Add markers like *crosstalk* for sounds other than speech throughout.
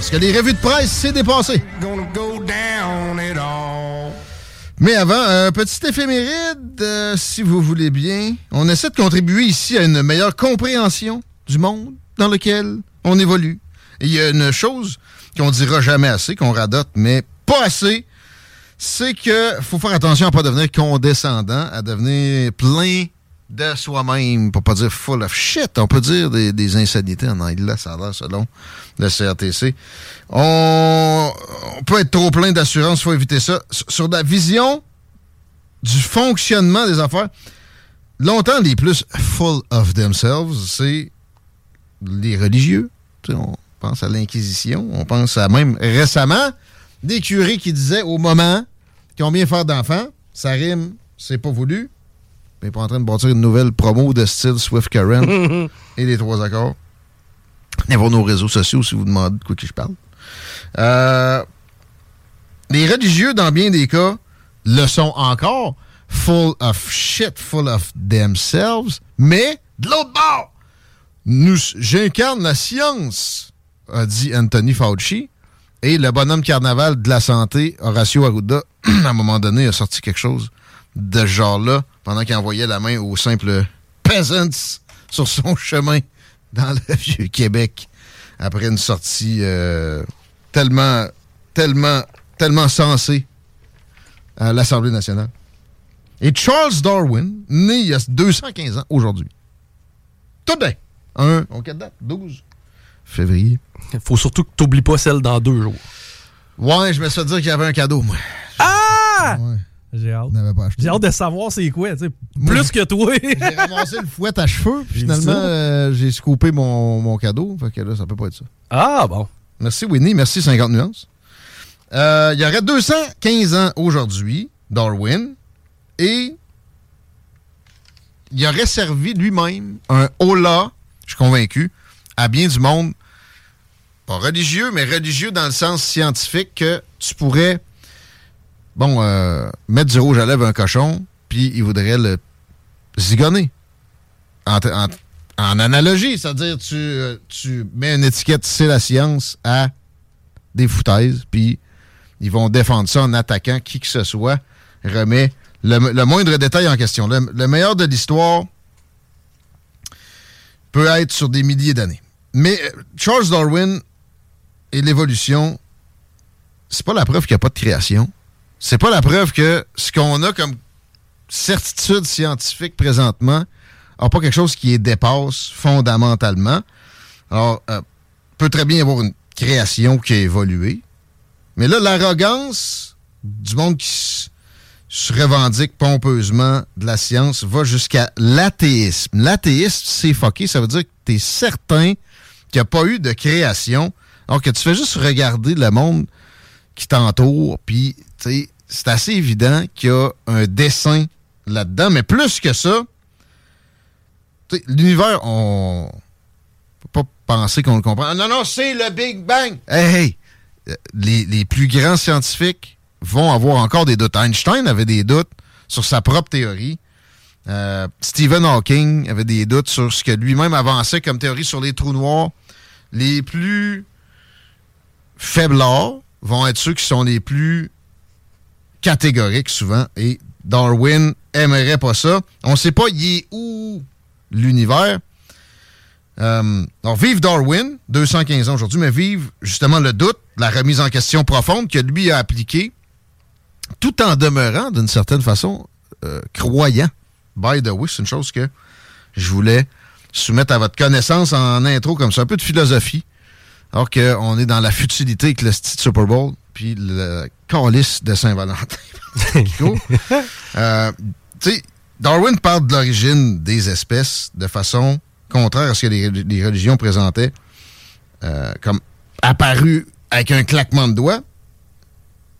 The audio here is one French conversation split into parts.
Parce que les revues de presse, c'est dépassé. Mais avant, un petit éphéméride, euh, si vous voulez bien. On essaie de contribuer ici à une meilleure compréhension du monde dans lequel on évolue. Et il y a une chose qu'on dira jamais assez, qu'on radote, mais pas assez, c'est que faut faire attention à pas devenir condescendant, à devenir plein de soi-même, pour pas dire full of shit. On peut dire des, insanités en anglais, ça a l'air selon le CRTC. On, peut être trop plein d'assurance, faut éviter ça. Sur la vision du fonctionnement des affaires, longtemps, les plus full of themselves, c'est les religieux. On pense à l'Inquisition, on pense à même récemment des curés qui disaient au moment combien faire d'enfants, ça rime, c'est pas voulu. Mais pas en train de bâtir une nouvelle promo de style Swift Current *laughs* et les trois accords. Venez voir nos réseaux sociaux si vous demandez de quoi que je parle. Euh, les religieux, dans bien des cas, le sont encore, full of shit, full of themselves, mais de l'autre bord, nous, j'incarne la science, a dit Anthony Fauci, et le bonhomme carnaval de la santé, Horacio Arruda, *clears throat* à un moment donné, a sorti quelque chose de ce genre-là, pendant qu'il envoyait la main aux simples peasants sur son *laughs* chemin dans le vieux Québec, après une sortie euh, tellement, tellement, tellement sensée à l'Assemblée nationale. Et Charles Darwin, né il y a 215 ans aujourd'hui. Tout bien. Un, on quelle date? 12 février. Faut surtout que t'oublies pas celle dans deux jours. Ouais, je me suis fait dire qu'il y avait un cadeau, moi. Ah! Ouais, J'ai hâte. J'ai hâte de savoir c'est quoi, tu sais. Plus que toi. *laughs* J'ai ramassé le fouet à cheveux, puis finalement, euh, j'ai scoopé mon, mon cadeau. Fait que là, ça peut pas être ça. ah, bon. Merci Winnie, merci 50 nuances. Euh, il y aurait 215 ans aujourd'hui, Darwin, et il aurait servi lui-même un hola, je suis convaincu, à bien du monde, pas religieux, mais religieux dans le sens scientifique que tu pourrais, bon, euh, mettre du rouge à lèvres un cochon, puis il voudrait le zigonner. En, analogie, c'est-à-dire tu, euh, tu mets une étiquette c'est la science à des foutaises, puis ils vont défendre ça en attaquant qui que ce soit remet le, moindre détail en question. Le, le meilleur de l'histoire peut être sur des milliers d'années. Mais euh, Charles Darwin et l'évolution, c'est pas la preuve qu'il n'y a pas de création. C'est pas la preuve que ce qu'on a comme certitude scientifique présentement n'a pas quelque chose qui dépasse fondamentalement. Alors, euh, peut très bien y avoir une création qui a évolué. Mais là, l'arrogance du monde qui se revendique pompeusement de la science va jusqu'à l'athéisme. L'athéisme, c'est fucké. Ça veut dire que tu es certain qu'il n'y a pas eu de création. Alors que tu fais juste regarder le monde qui t'entoure, puis c'est assez évident qu'il y a un dessin là-dedans. Mais plus que ça, l'univers, on peut pas penser qu'on le comprend. Non, non, c'est le Big Bang. Hey, hey, euh, les, les plus grands scientifiques vont avoir encore des doutes. Einstein avait des doutes sur sa propre théorie. Euh, Stephen Hawking avait des doutes sur ce que lui-même avançait comme théorie sur les trous noirs. Les plus faiblards vont être ceux qui sont les plus catégoriques souvent. Et Darwin aimerait pas ça. On sait pas, il est où l'univers. Euh, alors, vive Darwin, 215 ans aujourd'hui, mais vive justement le doute, la remise en question profonde que lui a appliquée, tout en demeurant d'une certaine façon euh, croyant. By the way, c'est une chose que je voulais soumettre à votre connaissance en intro, comme ça, un peu de philosophie. Alors qu'on est dans la futilité avec le Super Bowl, puis le calice de Saint-Valentin. *laughs* euh, tu sais, Darwin parle de l'origine des espèces de façon contraire à ce que les, les religions présentaient euh, comme apparu avec un claquement de doigts.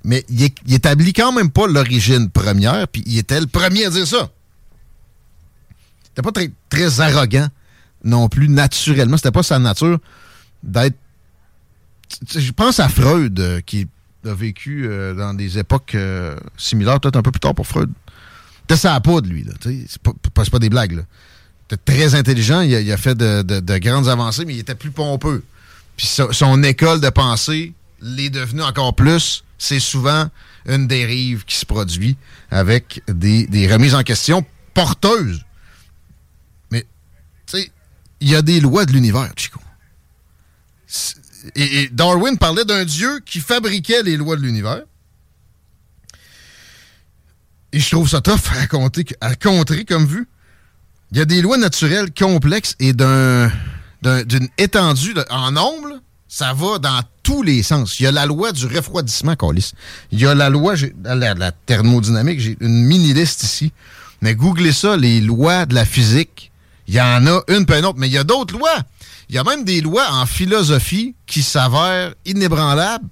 Mais il, est, il établit quand même pas l'origine première, puis il était le premier à dire ça. C'était pas très, très arrogant non plus, naturellement. C'était pas sa nature d'être. Je pense à Freud, euh, qui a vécu euh, dans des époques euh, similaires, peut-être un peu plus tard pour Freud. C'était ça pas de lui. C'est pas, pas, des blagues, là. Très intelligent, il a, fait de, de, de, grandes avancées, mais il était plus pompeux. Puis so, son école de pensée l'est devenue encore plus. C'est souvent une dérive qui se produit avec des, des remises en question porteuses. Mais, tu sais, il y a des lois de l'univers, Chico. Et, Darwin parlait d'un Dieu qui fabriquait les lois de l'univers. Et je trouve ça tough à, à contrer comme vue. Il y a des lois naturelles complexes et d'une un, étendue en nombre, ça va dans tous les sens. Il y a la loi du refroidissement, Colis. Il y a la loi, la, la thermodynamique, j'ai une mini-liste ici. Mais googlez ça, les lois de la physique. Il y en a une peu une autre, mais il y a d'autres lois. Il y a même des lois en philosophie qui s'avèrent inébranlables,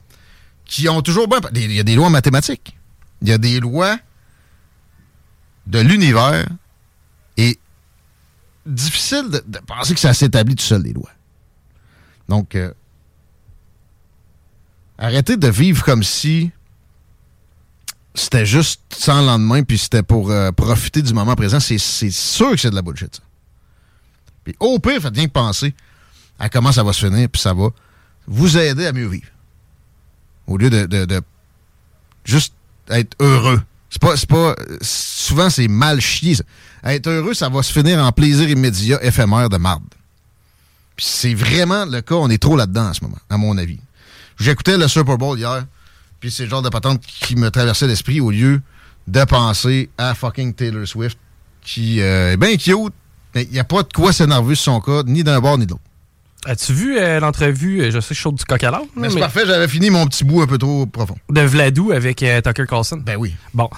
qui ont toujours bien... Il y a des lois mathématiques. Il y a des lois de l'univers et difficile de, de, penser que ça s'établit tout seul, les lois. Donc, euh, arrêtez de vivre comme si c'était juste sans lendemain puis c'était pour euh, profiter du moment présent. C'est sûr que c'est de la bullshit, ça. Puis au pire, faites bien penser à comment ça va se finir, puis ça va vous aider à mieux vivre. Au lieu de, juste être heureux. C'est pas, pas. Souvent, c'est mal chié. Ça. Être heureux, ça va se finir en plaisir immédiat éphémère de marde. Puis c'est vraiment le cas, on est trop là-dedans en ce moment, à mon avis. J'écoutais le Super Bowl hier, puis c'est le genre de patente qui me traversait l'esprit au lieu de penser à fucking Taylor Swift, qui euh, est bien cute, il n'y a pas de quoi s'énerver sur son cas, ni d'un bord ni de l'autre. As-tu vu euh, l'entrevue, je sais, chaud du coq à? Mais, mais c'est parfait, j'avais fini mon petit bout un peu trop profond. De Vladou avec euh, Tucker Carlson? Ben oui. Bon,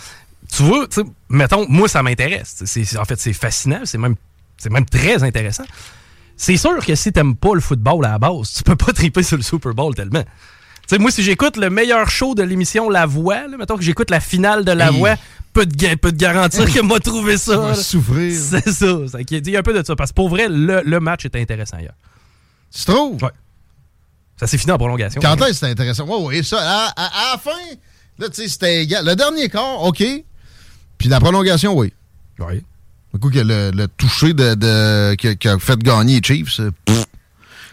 tu vois, mettons, moi, ça m'intéresse. En fait, c'est fascinant, c'est même, même très intéressant. C'est sûr que si t'aimes pas le football à la base, tu peux pas triper sur le Super Bowl tellement. Sais, moi, si j'écoute le meilleur show de l'émission La Voix, là, mettons que j'écoute la finale de La hey. Voix, peut te garantir hey. que m'a trouvé ça. Va souffrir. C'est ça. Il y a un peu de ça. Parce que pour vrai, le, le match était intéressant hier. Tu trouves? Ouais. Ça s'est fini en prolongation. Quand est-ce que c'était intéressant? Oui, oui, ça. À, à, à, la fin, là, tu sais, c'était égal. Le dernier quart, OK. Puis la prolongation, oui. Oui. Du coup, que le, le toucher de, de, qui, qui, a fait gagner les Chiefs, pff.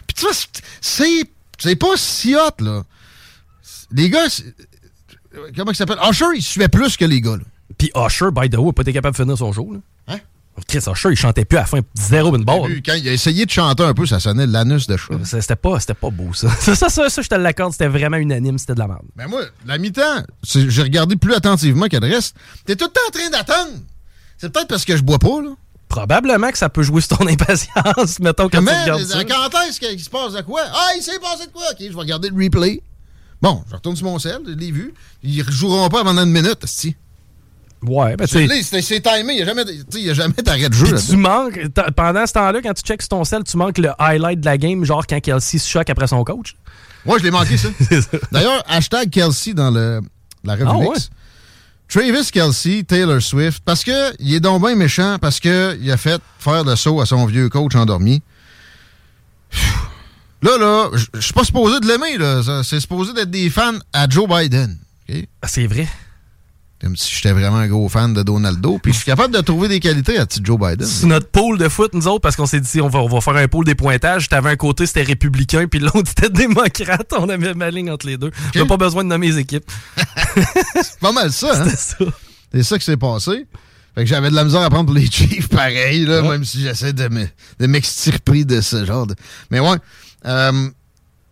Puis tu vois, c'est, c'est pas si hot, là. Les gars, comment il s'appelle? Usher, il suivait plus que les gars, là. Puis Usher, by the way, n'a pas été capable de finir son show, là. Hein? Chris Usher, il chantait plus à la fin, zéro une barre. Quand il a essayé de chanter un peu, ça sonnait l'anus de chat. C'était pas, pas beau, ça. Ça, *laughs* ça, ça, ça je te l'accorde, c'était vraiment unanime, c'était de la merde. Ben moi, la mi-temps, j'ai regardé plus attentivement que le reste. T'es tout le temps en train d'attendre. C'est peut-être parce que je bois pas, là. Probablement que ça peut jouer sur ton *laughs* impatience, mettons, quand Mais, tu regardes ça. Quand est-ce qu'il se passe de quoi? Ah, il s'est passé de quoi? OK, je vais regarder le replay. Bon, je retourne sur mon sel, je l'ai vu. Ils rejoueront pas pendant une minute, si. Ouais, ben tu sais. C'est timé, il n'y a jamais d'arrêt de jeu. Tu manques, pendant ce temps-là, quand tu checks sur ton sel, tu manques le highlight de la game, genre quand Kelsey se choque après son coach. Ouais, je l'ai manqué, ça. *laughs* D'ailleurs, hashtag Kelsey dans le, la revue ah, ouais? Travis Kelsey, Taylor Swift, parce que il est donc bien méchant, parce qu'il a fait faire le saut à son vieux coach endormi. Là, là, je suis pas supposé de l'aimer, là. C'est supposé d'être des fans à Joe Biden. Okay? Ah, c'est vrai. Comme si j'étais vraiment un gros fan de Donaldo. Puis je suis capable de trouver des qualités à petit Joe Biden. C'est notre pôle de foot, nous autres, parce qu'on s'est dit, on va, on va faire un pôle des pointages. T'avais un côté, c'était républicain, puis l'autre, *laughs* c'était démocrate. On avait ma ligne entre les deux. On n'a pas besoin de nommer les équipes. *laughs* c'est pas mal ça, hein? C'est ça. C'est ça qui s'est passé. Fait que j'avais de la misère à prendre pour les Chiefs, pareil, là, même si j'essaie de m'extirper de, de ce genre de... Mais ouais, euh,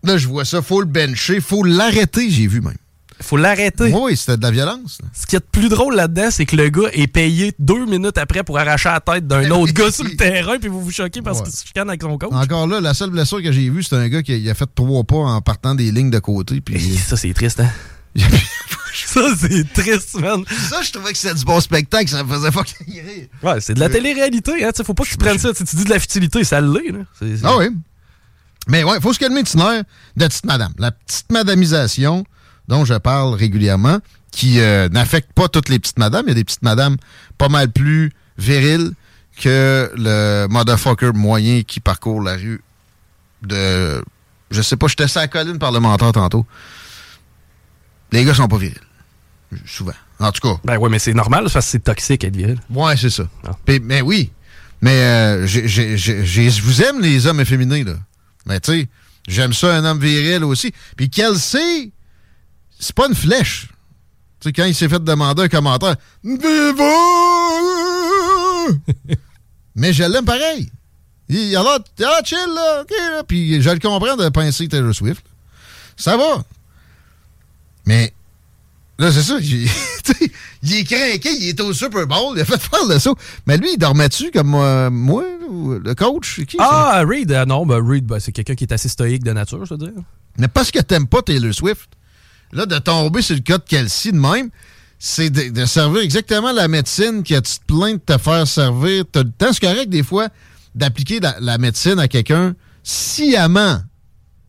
là, je vois ça, faut le bencher, faut l'arrêter, j'ai vu même. Faut l'arrêter. Oui, c'était de la violence. Là. Ce qui est de plus drôle là-dedans, c'est que le gars est payé deux minutes après pour arracher la tête d'un autre gars sur le *laughs* terrain, puis vous vous choquez parce ouais. qu'il se chicane avec son coach. Encore là, la seule blessure que j'ai vue, c'est un gars qui a, fait trois pas en partant des lignes de côté. Puis... ça, c'est triste, hein? *laughs* ça, c'est triste, man. Ça, je trouvais que c'était du bon spectacle, ça me faisait pas rire. Ouais, c'est de la télé-réalité, hein. Faut pas que tu prennes ça. Tu dis de la futilité, ça l'est, là. Ah oui. Mais ouais, faut se calmer de de petite madame. La petite madamisation dont je parle régulièrement, qui euh, n'affecte pas toutes les petites madames. Il y a des petites madames pas mal plus viriles que le motherfucker moyen qui parcourt la rue de... Je sais pas, j'étais sur la colline parlementaire tantôt. Les gars sont pas virils. Souvent. En tout cas. Ben oui, mais c'est normal, parce que c'est toxique être viril. Ouais, c'est ça. mais oui. Mais euh, je vous aime les hommes efféminés, là. Mais tu sais, j'aime ça un homme viril aussi. Puis qu'elle sait c'est pas une flèche. Tu sais, quand il s'est fait demander un commentaire! Mais je l'aime pareil. Il a ah, chill, là, OK, là. Puis je le comprends de pincer Taylor Swift. Ça va. Mais, là, c'est ça. *laughs* il est craqué, il est au Super Bowl, il a fait faire le saut. Mais lui, il dormait-tu comme euh, moi, le coach? Qui, ah, Reed, euh, non, ben, Reed, ben, c'est quelqu'un qui est assez stoïque de nature, je veux dire. Mais parce que t'aimes pas Taylor Swift, Là, de tomber sur le cas de Kelsey de même, c'est de, servir exactement la médecine que tu te plains de te faire servir. T'as le temps, c'est correct des fois d'appliquer la, médecine à quelqu'un sciemment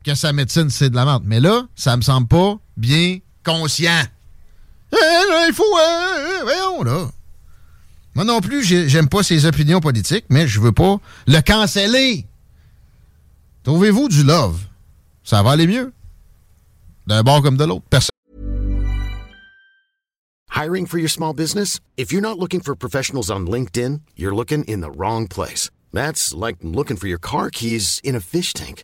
que sa médecine, c'est de la merde. Mais là, ça me semble pas bien conscient. Eh, il faut... Voyons, là. Moi non plus, j'aime pas ses opinions politiques, mais je veux pas le canceller. Trouvez-vous du love? Ça va aller mieux. d'un bord comme de l'autre. Personne. Hiring for your small business? If you're not looking for professionals on LinkedIn, you're looking in the wrong place. That's like looking for your car keys in a fish tank.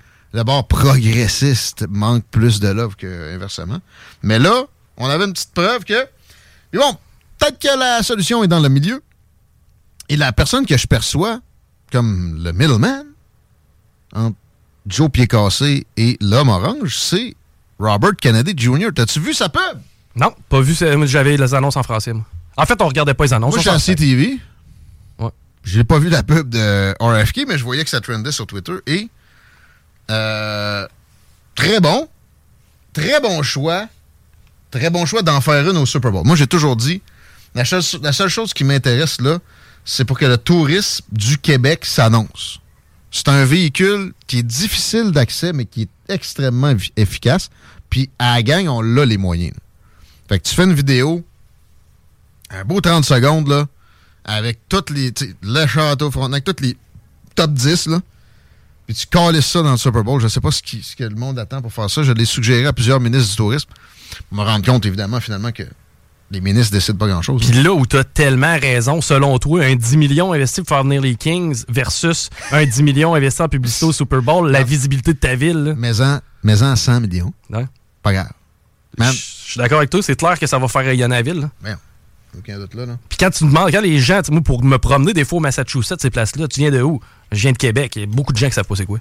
le bord progressiste manque plus de love qu'inversement. Mais là, on avait une petite preuve que, bon, peut-être que la solution est dans le milieu. Et la personne que je perçois comme le middleman entre Joe Pied-Cassé et l'homme orange, c'est Robert Kennedy Jr. T'as-tu vu sa pub? Non, pas vu. J'avais les annonces en français, moi. En fait, on regardait pas les annonces. Moi, je suis CTV. Ouais. J'ai pas vu la pub de RFK, mais je voyais que ça trendait sur Twitter. Et euh, très bon. Très bon choix. Très bon choix d'en faire une au Super Bowl. Moi, j'ai toujours dit, la, la seule chose qui m'intéresse là, c'est pour que le tourisme du Québec s'annonce. C'est un véhicule qui est difficile d'accès, mais qui est extrêmement efficace. Puis à la gang, on a les moyens. Fait que tu fais une vidéo, un beau 30 secondes, là, avec toutes les. Le château avec toutes les top 10, là. Puis tu cales ça dans le Super Bowl. Je sais pas ce, ce que le monde attend pour faire ça. Je l'ai suggéré à plusieurs ministres du tourisme. Pour me rendre compte, évidemment, finalement, que les ministres décident pas grand-chose. Puis là où tu as tellement raison, selon toi, un 10 millions investi pour faire venir les Kings versus un 10 millions investi en publicité au Super Bowl, la visibilité de ta ville. Mais en, mais en 100 millions. Ouais. Pas grave. Je suis d'accord avec toi, c'est clair que ça va faire rayonner la ville. Aucun doute là, là. Puis quand tu demandes, quand les gens, tu sais, moi, pour me promener des fois au Massachusetts, ces places-là, tu viens de où? Je viens de Québec. Il y a beaucoup de gens qui savent pas c'est quoi.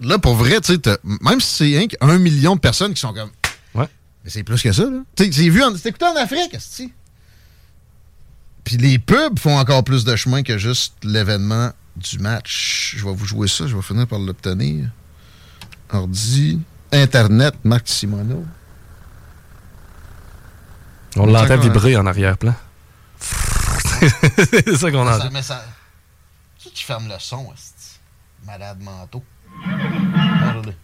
Là, pour vrai, tu sais, même si c'est qu'un million de personnes qui sont comme. Ouais. Mais c'est plus que ça, là. Tu sais, c'est vu en. C'est écouté en Afrique, esti. Puis les pubs font encore plus de chemin que juste l'événement du match. Je vais vous jouer ça, je vais finir par l'obtenir. Ordi, Internet, Marc Simoneau. On l'entend vibrer en arrière-plan. *laughs* c'est ça qu'on Ça, entend. mais ça. Qui qui ferme le son, esti? Malade mentaux. Regardez.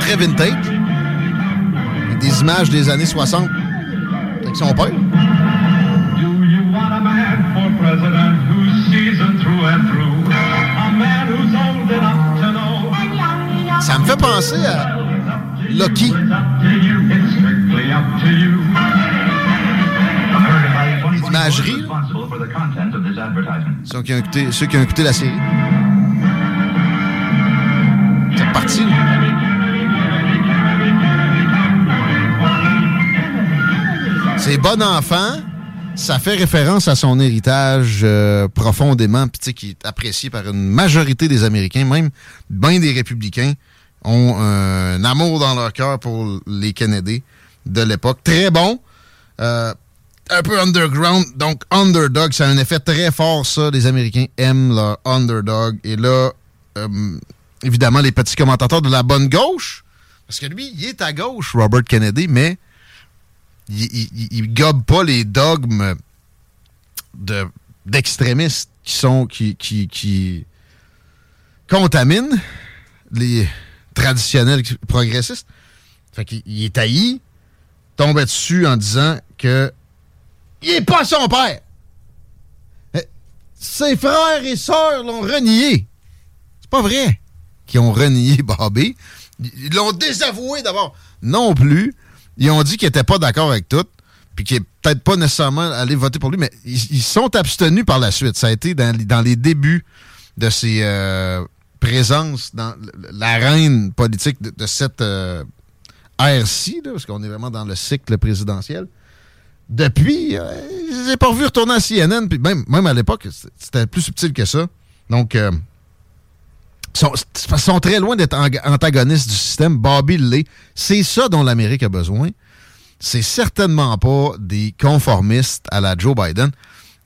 Très vintage. Avec des images des années 60. Avec son père. Do you want a man for president who's seasoned through and through? A man who's old enough to know. Ça me fait penser à Lucky. Ceux qui ont écouté, ceux qui ont écouté la série. C'est reparti. C'est bon enfant. Ça fait référence à son héritage euh, profondément, puis tu sais, qui est apprécié par une majorité des Américains, même bien des républicains ont un amour dans leur cœur pour les Kennedy de l'époque. Très bon. Euh, un peu underground, donc underdog, ça a un effet très fort, ça. Les Américains aiment leur underdog. Et là, euh, évidemment, les petits commentateurs de la bonne gauche, parce que lui, il est à gauche, Robert Kennedy, mais il, il, gobe pas les dogmes de- d'extrémistes qui sont qui, qui, qui contaminent les traditionnels progressistes. Fait qu'il il est haï, tombait dessus en disant que il est pas son père. Euh, Ses frères et sœurs l'ont renié. C'est pas vrai qu'ils ont renié *laughs* Bobby. Ils l'ont désavoué d'abord. Non plus. Ils ont dit qu'ils n'étaient pas d'accord avec tout, puis qu'ils n'est peut-être pas nécessairement allé voter pour lui, mais ils, ils sont abstenus par la suite. Ça a été dans, les- débuts de ses euh, présences dans l'arène politique de, cette euh, ère-ci, parce qu'on est vraiment dans le cycle présidentiel. Depuis, euh, je les pas revus retourner à CNN, puis même, même à l'époque, c'était plus subtil que ça. Donc, euh, sont, très loin d'être antagonistes du système. Bobby l'est. C'est ça dont l'Amérique a besoin. C'est certainement pas des conformistes à la Joe Biden.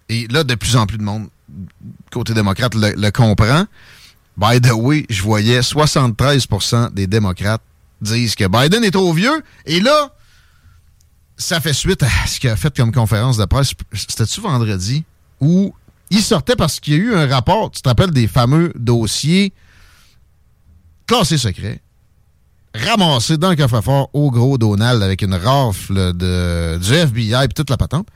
Et là, de plus en plus de monde, côté démocrate, le, le comprend. By the way, je voyais 73% des démocrates disent que Biden est trop vieux. Et là, ça fait suite à ce qu'il a fait comme conférence de presse. C'était-tu vendredi? Où il sortait parce qu'il y a eu un rapport, tu te rappelles des fameux dossiers classés secrets, ramassés dans le coffre-fort au gros Donald avec une rafle de, du FBI et toute la patente.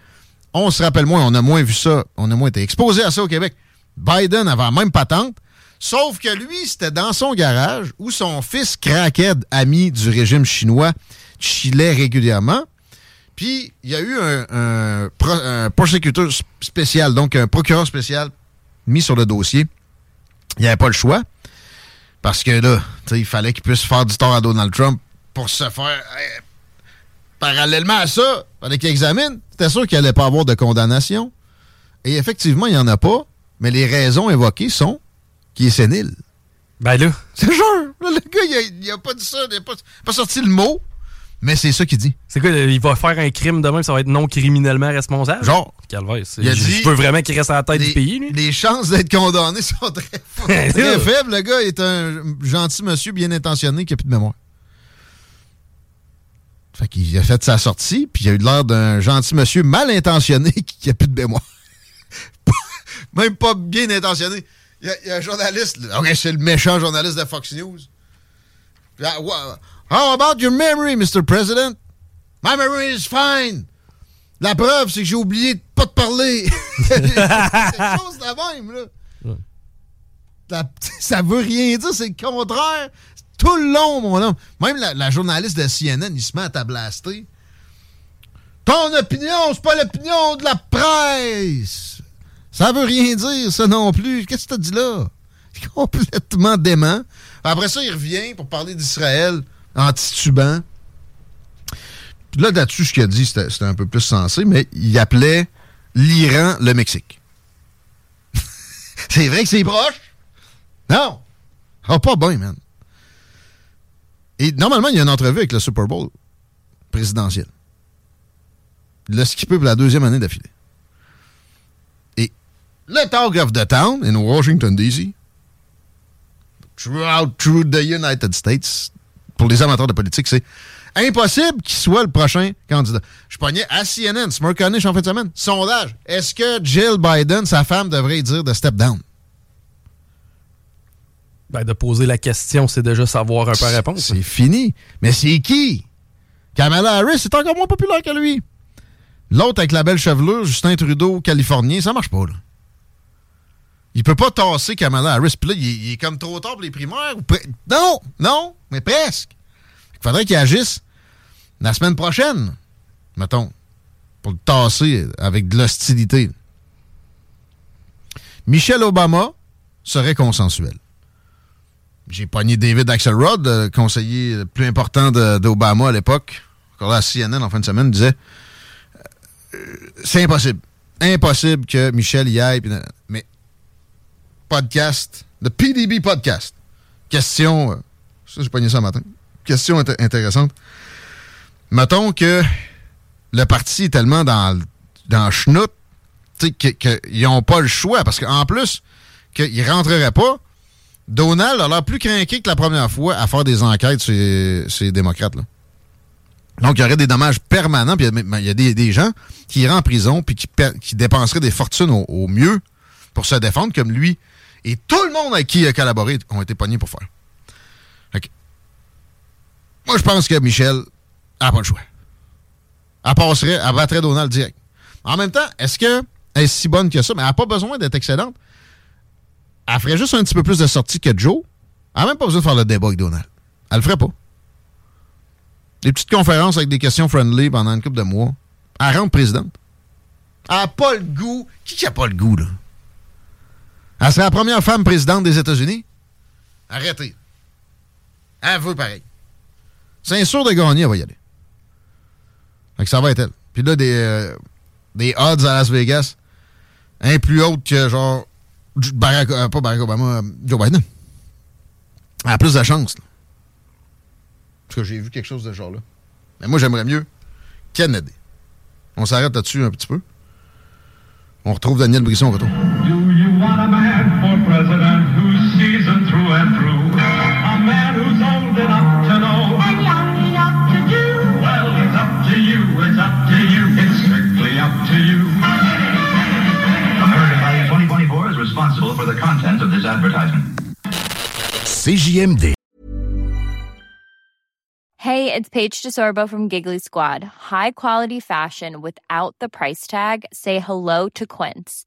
On se rappelle moins, on a moins vu ça, on a moins été exposé à ça au Québec. Biden avait la même patente, sauf que lui, c'était dans son garage où son fils crackhead, ami du régime chinois, chillait régulièrement. Puis, il y a eu un, un, spécial, donc un procureur spécial mis sur le dossier. Il n'y avait pas le choix. Parce que là, il fallait qu'il puisse faire du tort à Donald Trump pour se faire. parallèlement à ça, il fallait qu'il examine. C'était sûr qu'il n'allait pas avoir de condamnation. Et effectivement, il n'y en a pas. Mais les raisons évoquées sont qu'il est sénile. Ben là, C'est sûr. Le gars, il a, il a pas dit ça. Il n'a pas, pas sorti le mot. Mais c'est ça qu'il dit. c'est quoi, il va faire un crime demain, ça va être non criminellement responsable? Genre. Calvaire, Il a je dit- je veux vraiment qu'il reste à la tête du pays, lui. les chances d'être condamné sont très, *laughs* très faibles. Le gars est un gentil monsieur bien intentionné qui n'a plus de mémoire. Fait qu'il a fait sa sortie, puis il a eu l'air d'un gentil monsieur mal intentionné *laughs* qui n'a plus de mémoire. *laughs* Même pas bien intentionné. Il y a, il y a un journaliste, c'est le méchant journaliste de Fox News. Puis, ah, How about your memory, Mr. President? My memory is fine. La preuve, c'est que j'ai oublié de pas te parler. *laughs* c'est quelque chose de même, là. La- *laughs* ça veut rien dire, c'est le contraire. Tout le long, mon homme. Même la, la journaliste de CNN, il se met à tablaster. Ton opinion, c'est pas l'opinion de la presse. Ça veut rien dire, ça non plus. Qu'est-ce que tu dit là? C'est *laughs* complètement dément. Après ça, il revient pour parler d'Israël. Antitubant. Puis là, là-dessus, ce qu'il a dit, c'était un peu plus sensé, mais il appelait l'Iran le Mexique. *laughs* c'est vrai que c'est proche? Non! Ah, pas bien, man. Et normalement, il y a une entrevue avec le Super Bowl présidentiel. Il l'a skippé pour la deuxième année d'affilée. Et le talk of the town in Washington, D.C., throughout through the United States, pour les amateurs de politique, c'est impossible qu'il soit le prochain candidat. Je pognais à CNN, Smirkanish en fin de semaine. Sondage. Est-ce que Jill Biden, sa femme, devrait dire de step down? Ben, de poser la question, c'est déjà savoir un peu la réponse. C'est fini. Mais c'est qui? Kamala Harris est encore moins populaire que lui. L'autre avec la belle chevelure, Justin Trudeau, californien, ça marche pas, là. Il peut pas tasser Kamala Harris. Puis là, il, est- comme trop tard pour les primaires. Non, non, mais presque. Il faudrait qu'il agisse la semaine prochaine, mettons, pour le tasser avec de l'hostilité. Michelle Obama serait consensuel. J'ai pogné David Axelrod, le conseiller le plus important d'Obama à l'époque, encore là à CNN en fin de semaine, disait euh, c'est impossible. Impossible que Michel y aille. Podcast, le PDB podcast. Question, euh, ça j'ai pogné ça matin. Question int- intéressante. Mettons que le parti est tellement dans, le- dans tu sais, que- qu'ils n'ont pas le choix. Parce qu'en plus, qu'ils ne rentreraient pas, Donald a l'air plus craqué que la première fois à faire des enquêtes sur les démocrates. là. Donc, il y aurait des dommages permanents. Puis il y a- des, des gens qui iraient en prison puis qui, qui dépenseraient des fortunes au mieux pour se défendre, comme lui. Et tout le monde avec qui il a collaboré ont été pognés pour faire. Moi, je pense que Michel n'a pas le choix. Elle passerait, elle battrait Donald direct. En même temps, est-ce qu'elle est si bonne que ça? Mais elle n'a pas besoin d'être excellente. Elle ferait juste un petit peu plus de sorties que Joe. Elle n'a même pas besoin de faire le débat avec Donald. Elle le ferait pas. Des petites conférences avec des questions friendly pendant une couple de mois. Elle rentre présidente. Elle n'a pas le goût. Qui qui a pas le goût, là? Elle serait la première femme présidente des États-Unis? Arrêtez. Elle veut pareil. C'est sûr de gagner, elle va y aller. Fait que ça va être elle. Puis là, des, euh, des odds à Las Vegas, un plus haute que genre Barack, euh, pas Barack Obama, euh, Joe Biden. Elle a plus de chance. là. Parce que j'ai vu quelque chose de ce genre-là. Mais moi, j'aimerais mieux Kennedy. On s'arrête là-dessus un petit peu. On retrouve Daniel Brisson au retour. Man for president who's seasoned through and through? A man who's old enough to know and young enough to do? Well, it's up to you, it's up to you, it's strictly up to you. American Value 2024 is responsible for the content of this advertisement. CJMD. Hey, it's Paige DeSorbo from Giggly Squad. High quality fashion without the price tag. Say hello to Quince.